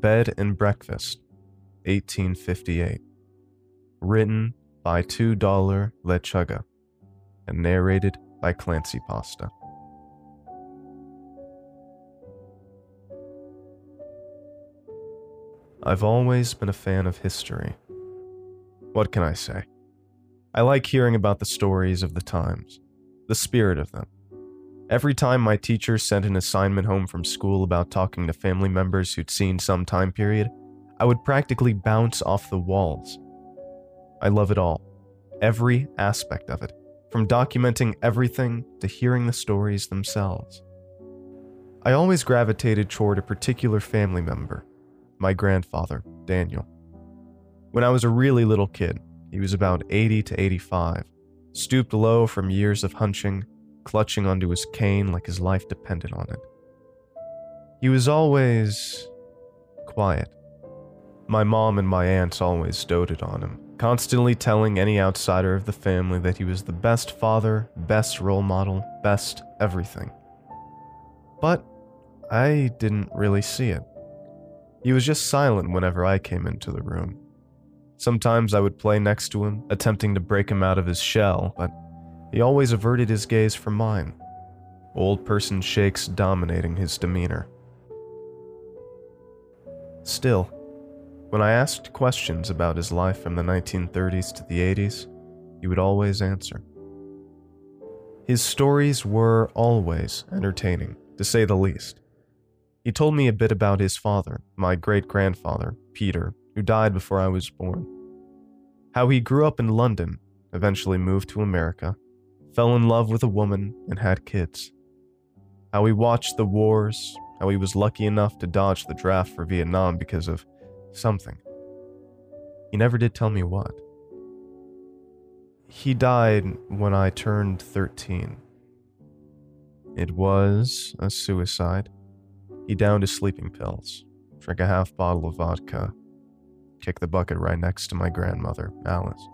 Bed and Breakfast, 1858. Written by Two Dollar Lechuga and narrated by Clancy Pasta. I've always been a fan of history. What can I say? I like hearing about the stories of the times, the spirit of them. Every time my teacher sent an assignment home from school about talking to family members who'd seen some time period, I would practically bounce off the walls. I love it all, every aspect of it, from documenting everything to hearing the stories themselves. I always gravitated toward a particular family member, my grandfather, Daniel. When I was a really little kid, he was about 80 to 85, stooped low from years of hunching, clutching onto his cane like his life depended on it. He was always quiet. My mom and my aunts always doted on him, constantly telling any outsider of the family that he was the best father, best role model, best everything. But I didn't really see it. He was just silent whenever I came into the room. Sometimes I would play next to him, attempting to break him out of his shell, but he always averted his gaze from mine, old person shakes dominating his demeanor. Still, when I asked questions about his life from the 1930s to the 80s, he would always answer. His stories were always entertaining, to say the least. He told me a bit about his father, my great grandfather, Peter, who died before I was born. How he grew up in London, eventually moved to America, fell in love with a woman, and had kids. How he watched the wars, how he was lucky enough to dodge the draft for Vietnam because of something. He never did tell me what. He died when I turned 13. It was a suicide. He downed his sleeping pills, drank a half bottle of vodka, kicked the bucket right next to my grandmother, Alice.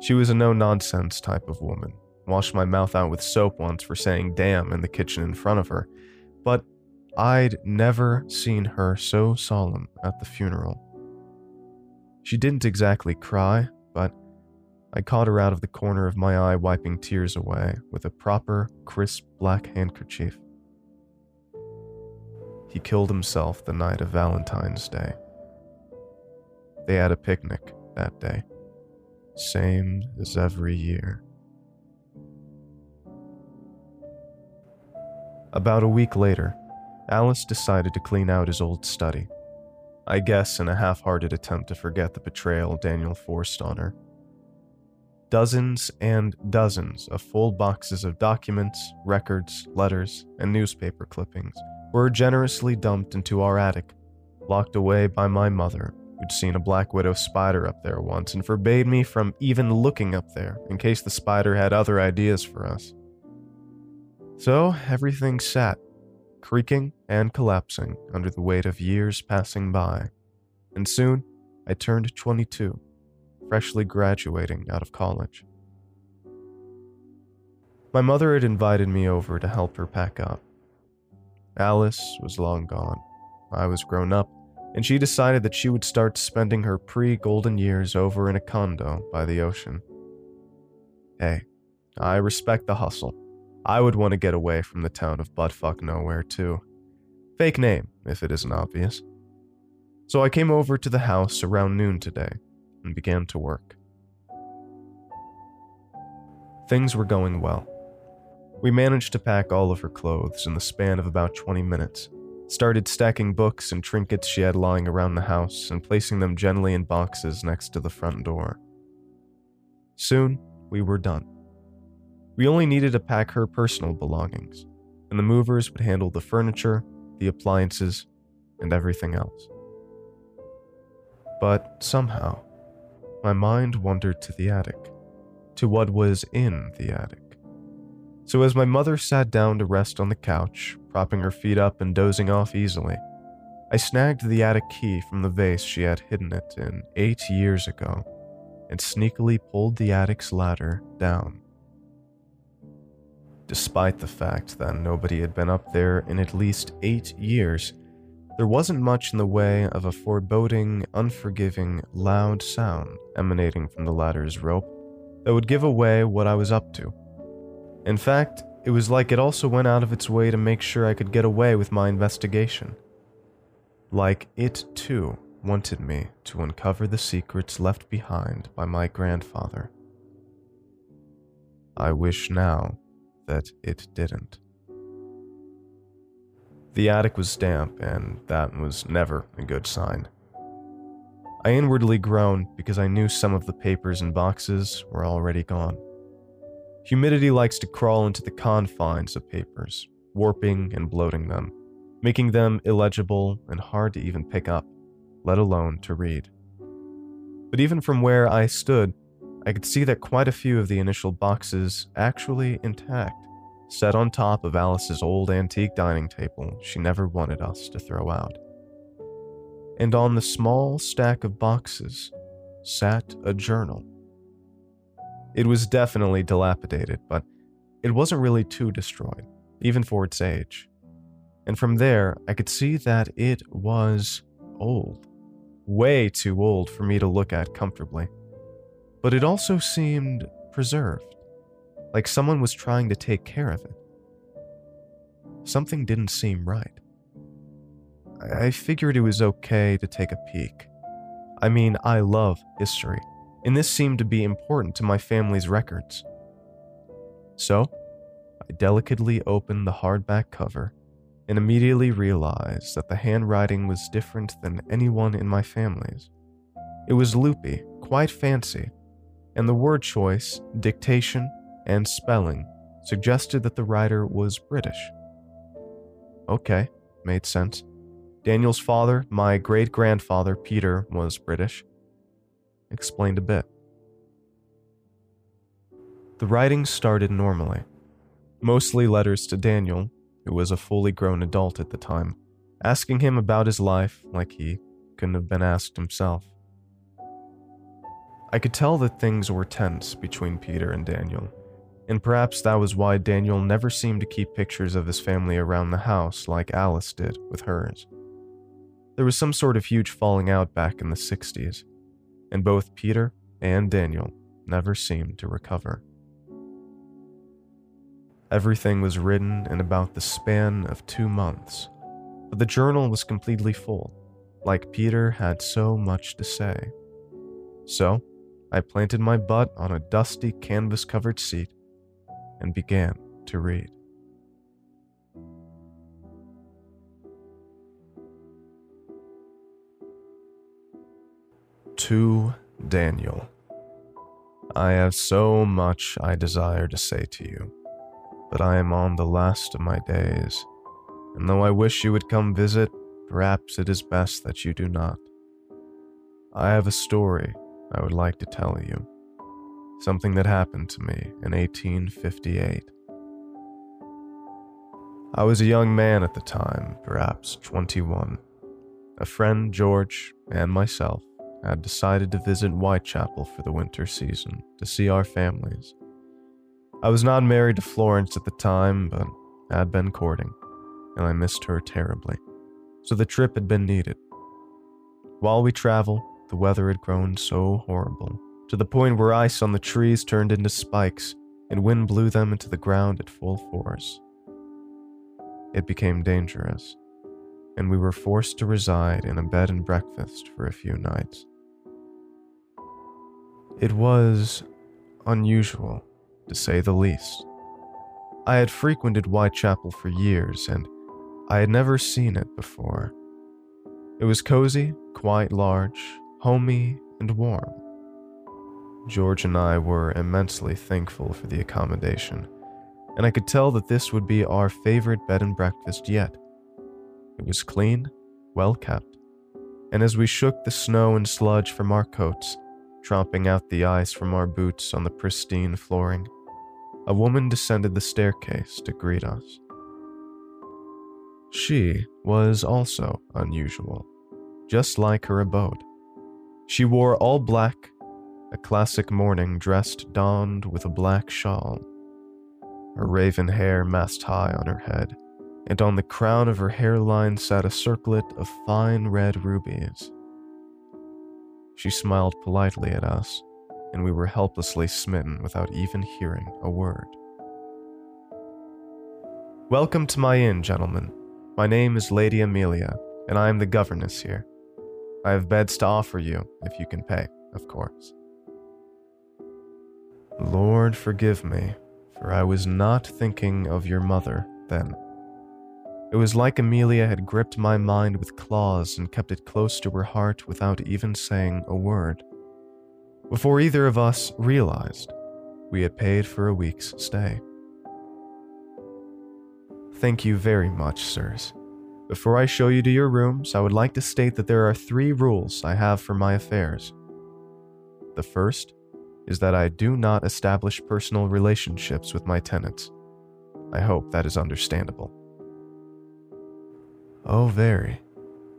She was a no nonsense type of woman. Washed my mouth out with soap once for saying damn in the kitchen in front of her, but I'd never seen her so solemn at the funeral. She didn't exactly cry, but I caught her out of the corner of my eye wiping tears away with a proper, crisp black handkerchief. He killed himself the night of Valentine's Day. They had a picnic that day, same as every year. About a week later, Alice decided to clean out his old study. I guess in a half hearted attempt to forget the betrayal Daniel forced on her. Dozens and dozens of full boxes of documents, records, letters, and newspaper clippings were generously dumped into our attic, locked away by my mother, who'd seen a black widow spider up there once and forbade me from even looking up there in case the spider had other ideas for us. So everything sat, creaking and collapsing under the weight of years passing by, and soon I turned 22, freshly graduating out of college. My mother had invited me over to help her pack up. Alice was long gone. I was grown up, and she decided that she would start spending her pre golden years over in a condo by the ocean. Hey, I respect the hustle. I would want to get away from the town of buttfuck nowhere, too. Fake name, if it isn't obvious. So I came over to the house around noon today and began to work. Things were going well. We managed to pack all of her clothes in the span of about 20 minutes, started stacking books and trinkets she had lying around the house and placing them gently in boxes next to the front door. Soon, we were done. We only needed to pack her personal belongings, and the movers would handle the furniture, the appliances, and everything else. But somehow, my mind wandered to the attic, to what was in the attic. So, as my mother sat down to rest on the couch, propping her feet up and dozing off easily, I snagged the attic key from the vase she had hidden it in eight years ago and sneakily pulled the attic's ladder down. Despite the fact that nobody had been up there in at least eight years, There wasn't much in the way of a foreboding, unforgiving, loud sound emanating from the ladder's rope that would give away what I was up to. In fact, it was like it also went out of its way to make sure I could get away with my investigation. Like it, too, wanted me to uncover the secrets left behind by my grandfather. I wish now that it didn't. The attic was damp, and that was never a good sign. I inwardly groaned because I knew some of the papers and boxes were already gone. Humidity likes to crawl into the confines of papers, warping and bloating them, making them illegible and hard to even pick up, let alone to read. But even from where I stood, I could see that quite a few of the initial boxes actually intact set on top of Alice's old antique dining table she never wanted us to throw out. And on the small stack of boxes sat a journal. It was definitely dilapidated, but it wasn't really too destroyed, even for its age. And from there, I could see that it was old. Way too old for me to look at comfortably. But it also seemed preserved like someone was trying to take care of it. Something didn't seem right. I figured it was okay to take a peek. I mean, I love history, and this seemed to be important to my family's records. So, I delicately opened the hardback cover and immediately realized that the handwriting was different than anyone in my family's. It was loopy, quite fancy, and the word choice, dictation, and spelling suggested that the writer was British. Okay, made sense. Daniel's father, my great grandfather, Peter, was British. Explained a bit. The writing started normally, mostly letters to Daniel, who was a fully grown adult at the time, asking him about his life like he couldn't have been asked himself. I could tell that things were tense between Peter and Daniel, and perhaps that was why Daniel never seemed to keep pictures of his family around the house like Alice did with hers. There was some sort of huge falling out back in the 60s, and both Peter and Daniel never seemed to recover. Everything was written in about the span of two months, but the journal was completely full, like Peter had so much to say. So, I planted my butt on a dusty canvas covered seat and began to read. To Daniel, I have so much I desire to say to you, but I am on the last of my days, and though I wish you would come visit, perhaps it is best that you do not. I have a story I would like to tell you something that happened to me in 1858. I was a young man at the time, perhaps 21. A friend, George, and myself had decided to visit Whitechapel for the winter season to see our families. I was not married to Florence at the time, but I had been courting, and I missed her terribly, so the trip had been needed. While we traveled, the weather had grown so horrible to the point where ice on the trees turned into spikes and wind blew them into the ground at full force. It became dangerous, and we were forced to reside in a bed and breakfast for a few nights. It was unusual, to say the least. I had frequented Whitechapel for years, and I had never seen it before. It was cozy, quite large, homey, and warm. George and I were immensely thankful for the accommodation, and I could tell that this would be our favorite bed and breakfast yet. It was clean, well kept, and as we shook the snow and sludge from our coats, tromping out the ice from our boots on the pristine flooring, a woman descended the staircase to greet us. She was also unusual, just like her abode. She wore all black a classic mourning dress donned with a black shawl. Her raven hair massed high on her head, and on the crown of her hairline sat a circlet of fine red rubies. She smiled politely at us, and we were helplessly smitten without even hearing a word. Welcome to my inn, gentlemen. My name is Lady Amelia, and I am the governess here. I have beds to offer you, if you can pay, of course. Lord, forgive me, for I was not thinking of your mother then. It was like Amelia had gripped my mind with claws and kept it close to her heart without even saying a word. Before either of us realized, we had paid for a week's stay. Thank you very much, sirs. Before I show you to your rooms, I would like to state that there are three rules I have for my affairs. The first is that I do not establish personal relationships with my tenants. I hope that is understandable. Oh, very,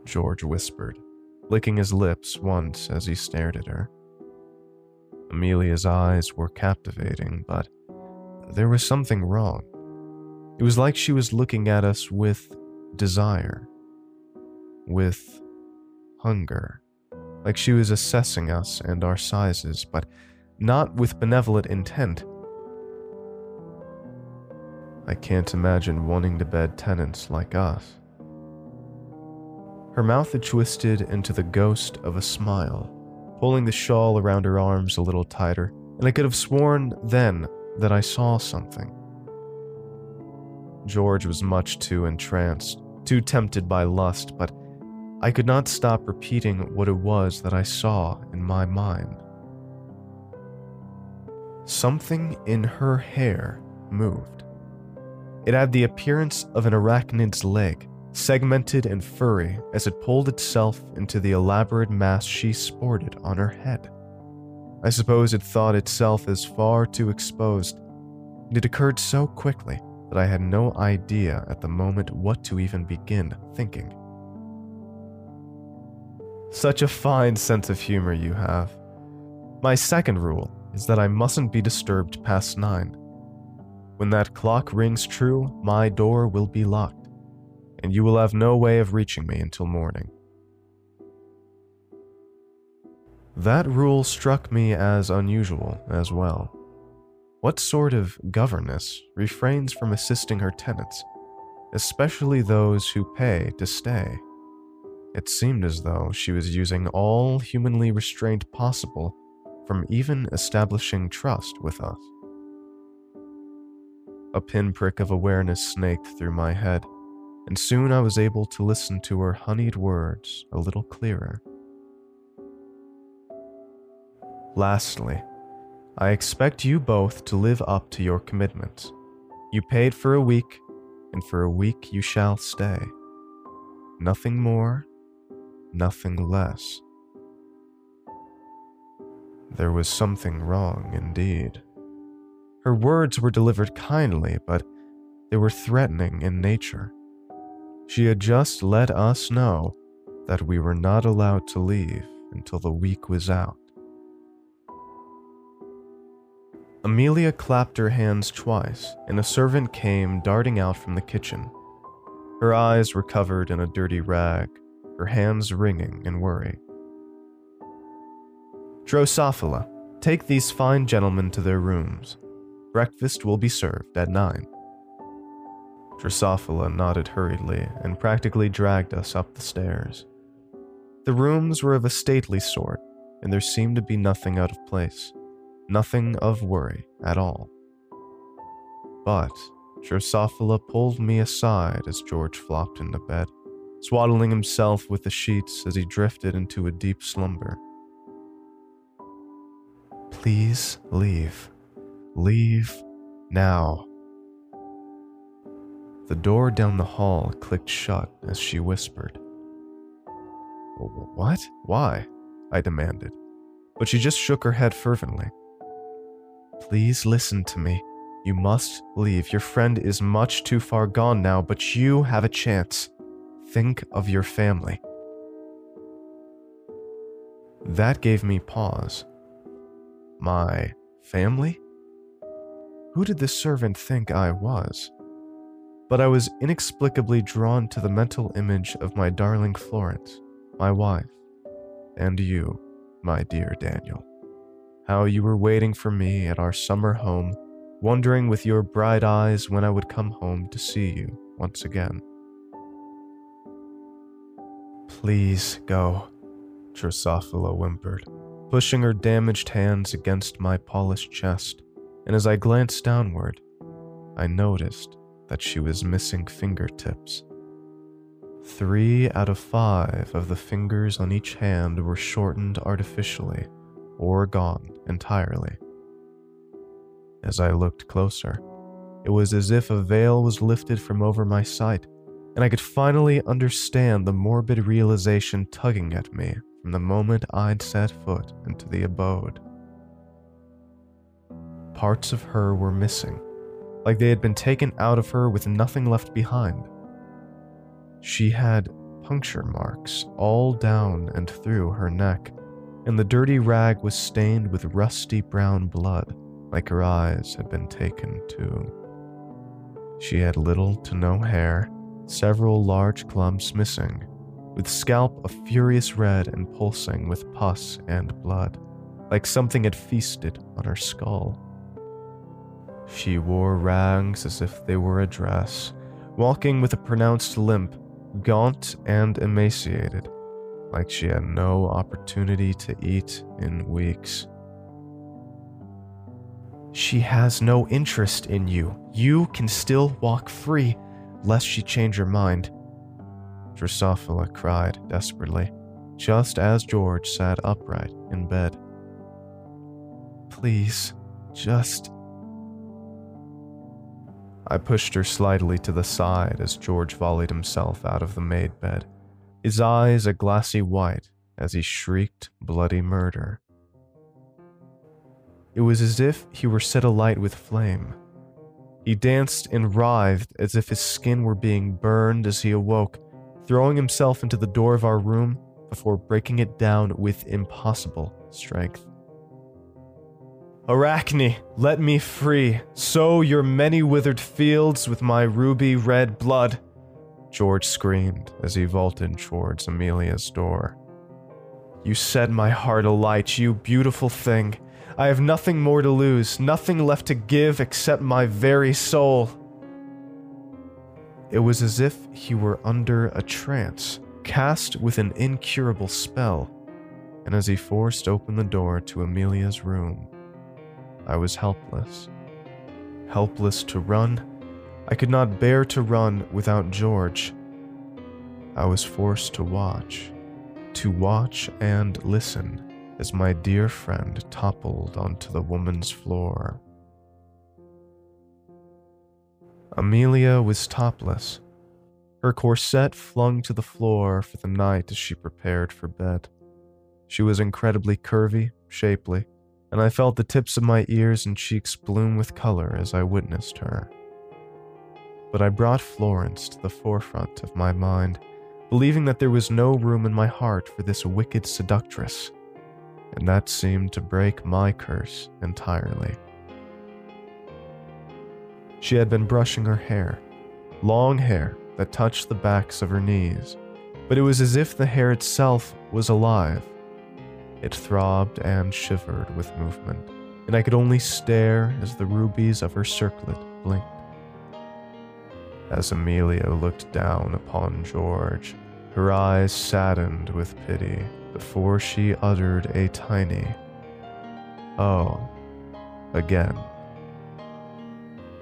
George whispered, licking his lips once as he stared at her. Amelia's eyes were captivating, but there was something wrong. It was like she was looking at us with desire, with hunger, like she was assessing us and our sizes, but not with benevolent intent. I can't imagine wanting to bed tenants like us. Her mouth had twisted into the ghost of a smile, pulling the shawl around her arms a little tighter, and I could have sworn then that I saw something. George was much too entranced, too tempted by lust, but I could not stop repeating what it was that I saw in my mind. Something in her hair moved. It had the appearance of an arachnid's leg, segmented and furry as it pulled itself into the elaborate mass she sported on her head. I suppose it thought itself as far too exposed, and it occurred so quickly that I had no idea at the moment what to even begin thinking. Such a fine sense of humor you have. My second rule is that I mustn't be disturbed past nine. When that clock rings true, my door will be locked, and you will have no way of reaching me until morning. That rule struck me as unusual as well. What sort of governess refrains from assisting her tenants, especially those who pay to stay? It seemed as though she was using all humanly restraint possible from even establishing trust with us. A pinprick of awareness snaked through my head, and soon I was able to listen to her honeyed words a little clearer. Lastly, I expect you both to live up to your commitments. You paid for a week, and for a week you shall stay. Nothing more, nothing less. There was something wrong indeed. Her words were delivered kindly, but they were threatening in nature. She had just let us know that we were not allowed to leave until the week was out. Amelia clapped her hands twice, and a servant came darting out from the kitchen. Her eyes were covered in a dirty rag, her hands wringing in worry. Drosophila, take these fine gentlemen to their rooms. Breakfast will be served at nine. Drosophila nodded hurriedly and practically dragged us up the stairs. The rooms were of a stately sort, and there seemed to be nothing out of place nothing of worry at all. But Drosophila pulled me aside as George flopped into bed, swaddling himself with the sheets as he drifted into a deep slumber. Please leave. Leave now. The door down the hall clicked shut as she whispered. What? Why? I demanded, but she just shook her head fervently. Please listen to me. You must leave. Your friend is much too far gone now, but you have a chance. Think of your family. That gave me pause. My family? Who did the servant think I was? But I was inexplicably drawn to the mental image of my darling Florence, my wife, and you, my dear Daniel. How you were waiting for me at our summer home, wondering with your bright eyes when I would come home to see you once again. Please go, Drosophila whimpered, pushing her damaged hands against my polished chest, and as I glanced downward, I noticed that she was missing fingertips. Three out of five of the fingers on each hand were shortened artificially or gone entirely. As I looked closer, it was as if a veil was lifted from over my sight, and I could finally understand the morbid realization tugging at me from the moment I'd set foot into the abode. Parts of her were missing, like they had been taken out of her with nothing left behind. She had puncture marks all down and through her neck, and the dirty rag was stained with rusty brown blood, like her eyes had been taken too. She had little to no hair, several large clumps missing, with scalp a furious red and pulsing with pus and blood, like something had feasted on her skull. She wore rags as if they were a dress, walking with a pronounced limp, gaunt and emaciated, like she had no opportunity to eat in weeks. She has no interest in you. You can still walk free, lest she change her mind. Drosophila cried desperately, just as George sat upright in bed. Please, just I pushed her slightly to the side as George volleyed himself out of the maid bed, his eyes a glassy white as he shrieked bloody murder. It was as if he were set alight with flame. He danced and writhed as if his skin were being burned as he awoke, throwing himself into the door of our room before breaking it down with impossible strength. Arachne, let me free. Sow your many withered fields with my ruby red blood. George screamed as he vaulted towards Amelia's door. You set my heart alight, you beautiful thing. I have nothing more to lose, nothing left to give except my very soul. It was as if he were under a trance, cast with an incurable spell, and as he forced open the door to Amelia's room, I was helpless. Helpless to run. I could not bear to run without George. I was forced to watch, to watch and listen as my dear friend toppled onto the woman's floor. Amelia was topless, her corset flung to the floor for the night as she prepared for bed. She was incredibly curvy, shapely, and I felt the tips of my ears and cheeks bloom with color as I witnessed her. But I brought Florence to the forefront of my mind, believing that there was no room in my heart for this wicked seductress, and that seemed to break my curse entirely. She had been brushing her hair, long hair that touched the backs of her knees, but it was as if the hair itself was alive it throbbed and shivered with movement, and I could only stare as the rubies of her circlet blinked. As Amelia looked down upon George, her eyes saddened with pity before she uttered a tiny, Oh, again.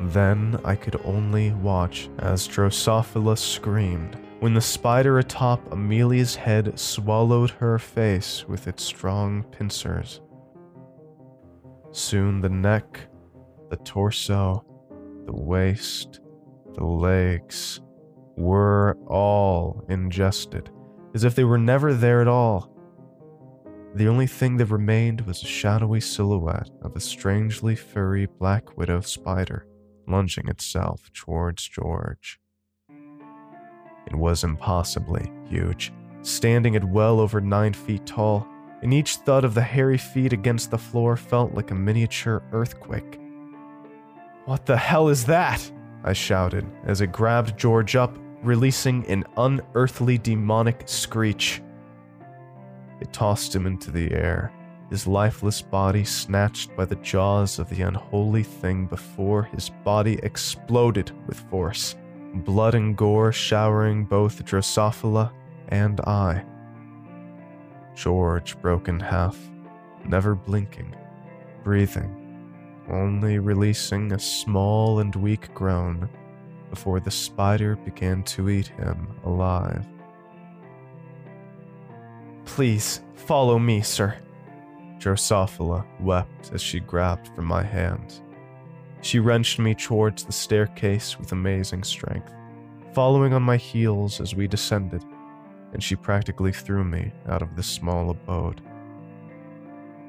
Then I could only watch as Drosophila screamed when the spider atop Amelia's head swallowed her face with its strong pincers. Soon the neck, the torso, the waist, the legs were all ingested, as if they were never there at all. The only thing that remained was a shadowy silhouette of a strangely furry black widow spider lunging itself towards George. It was impossibly huge, standing at well over nine feet tall, and each thud of the hairy feet against the floor felt like a miniature earthquake. What the hell is that? I shouted as it grabbed George up, releasing an unearthly demonic screech. It tossed him into the air, his lifeless body snatched by the jaws of the unholy thing before his body exploded with force, blood and gore showering both Drosophila and I. George broke in half, never blinking, breathing, only releasing a small and weak groan before the spider began to eat him alive. Please follow me, sir. Drosophila wept as she grabbed from my hands. She wrenched me towards the staircase with amazing strength, following on my heels as we descended, and she practically threw me out of this small abode.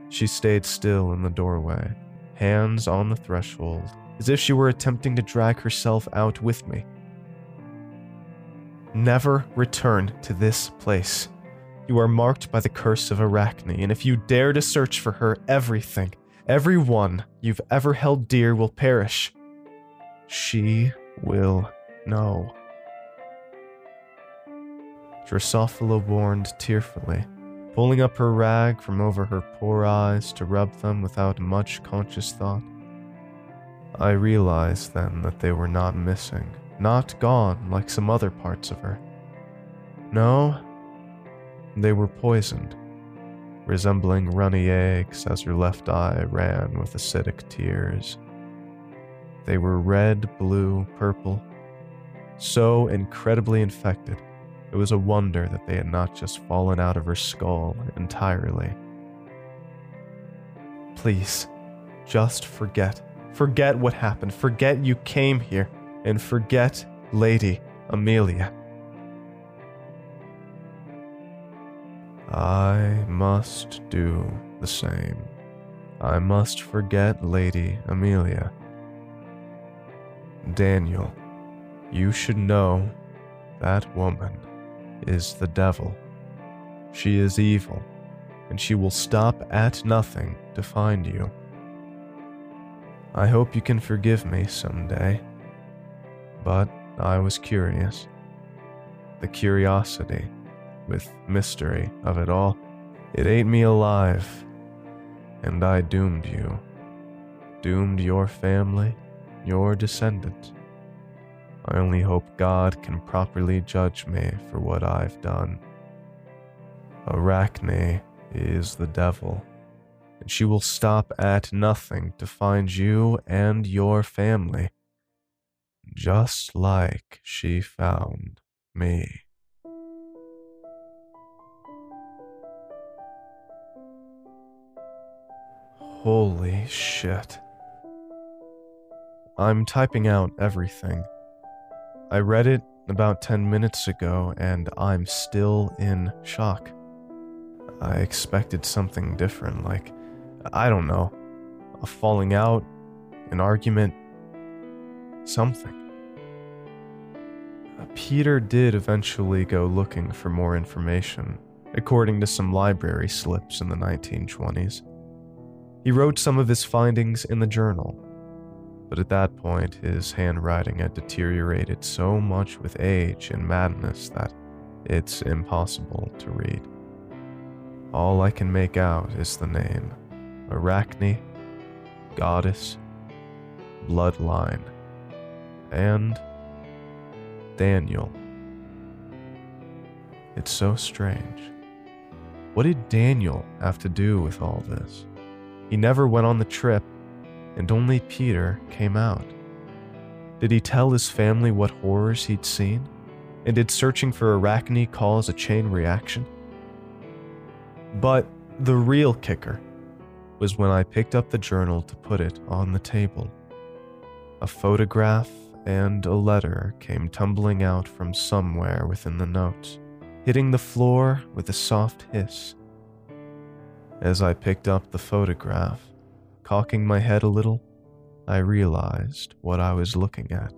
She stayed still in the doorway, hands on the threshold, as if she were attempting to drag herself out with me. Never return to this place. You are marked by the curse of Arachne, and if you dare to search for her, everything, everyone you've ever held dear will perish. She will know. Drosophila warned tearfully, pulling up her rag from over her poor eyes to rub them without much conscious thought. I realized then that they were not missing, not gone like some other parts of her. No, they were poisoned, resembling runny eggs as her left eye ran with acidic tears. They were red, blue, purple, so incredibly infected, it was a wonder that they had not just fallen out of her skull entirely. Please, just forget. Forget what happened. Forget you came here. And forget Lady Amelia. I must do the same. I must forget Lady Amelia. Daniel, you should know that woman is the devil. She is evil, and she will stop at nothing to find you. I hope you can forgive me someday, but I was curious. The curiosity with mystery of it all. It ate me alive, and I doomed you. Doomed your family, your descendants. I only hope God can properly judge me for what I've done. Arachne is the devil, and she will stop at nothing to find you and your family, just like she found me. Holy shit. I'm typing out everything. I read it about 10 minutes ago and I'm still in shock. I expected something different, like, I don't know, a falling out, an argument, something. Peter did eventually go looking for more information, according to some library slips in the 1920s. He wrote some of his findings in the journal, but at that point his handwriting had deteriorated so much with age and madness that it's impossible to read. All I can make out is the name Arachne, Goddess, Bloodline, and Daniel. It's so strange. What did Daniel have to do with all this? He never went on the trip, and only Peter came out. Did he tell his family what horrors he'd seen? And did searching for Arachne cause a chain reaction? But the real kicker was when I picked up the journal to put it on the table. A photograph and a letter came tumbling out from somewhere within the notes, hitting the floor with a soft hiss. As I picked up the photograph, cocking my head a little, I realized what I was looking at.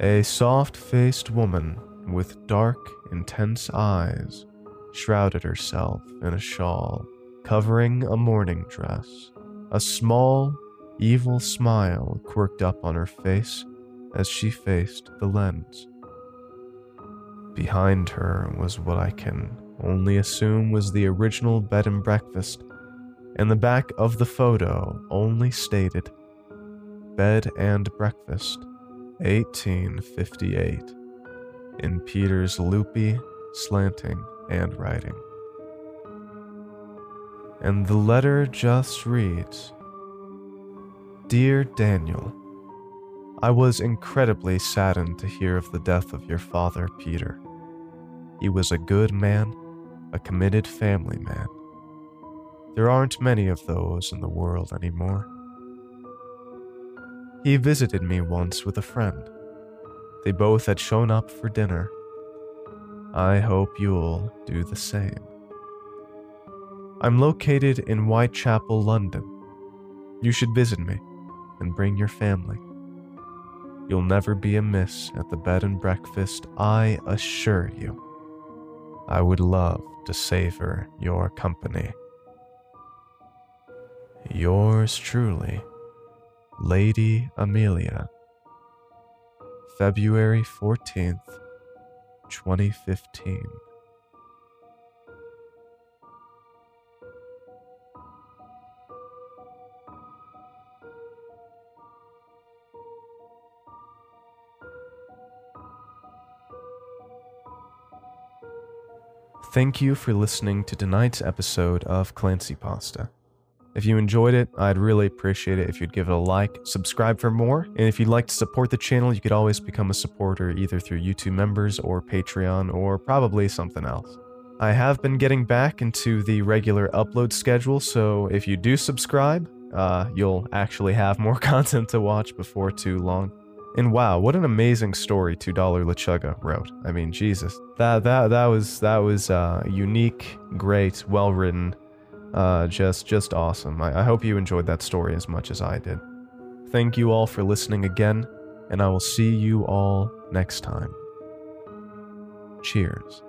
A soft faced woman with dark, intense eyes shrouded herself in a shawl covering a mourning dress. A small, evil smile quirked up on her face as she faced the lens. Behind her was what I can only assume was the original bed and breakfast, and the back of the photo only stated Bed and Breakfast, 1858, in Peter's loopy, slanting handwriting. And the letter just reads Dear Daniel, I was incredibly saddened to hear of the death of your father, Peter. He was a good man, a committed family man. There aren't many of those in the world anymore. He visited me once with a friend. They both had shown up for dinner. I hope you'll do the same. I'm located in Whitechapel, London. You should visit me and bring your family. You'll never be amiss at the bed and breakfast, I assure you. I would love to savor your company. Yours truly. Lady Amelia, February 14th, 2015. Thank you for listening to tonight's episode of Clancy Pasta. If you enjoyed it, I'd really appreciate it if you'd give it a like, subscribe for more, and if you'd like to support the channel, you could always become a supporter either through YouTube members or Patreon or probably something else. I have been getting back into the regular upload schedule, so if you do subscribe, uh, you'll actually have more content to watch before too long. And wow, what an amazing story $2 Lechuga wrote. I mean, Jesus. That that that was that was uh, unique, great, well written, uh, just, just awesome. I, I hope you enjoyed that story as much as I did. Thank you all for listening again, and I will see you all next time. Cheers.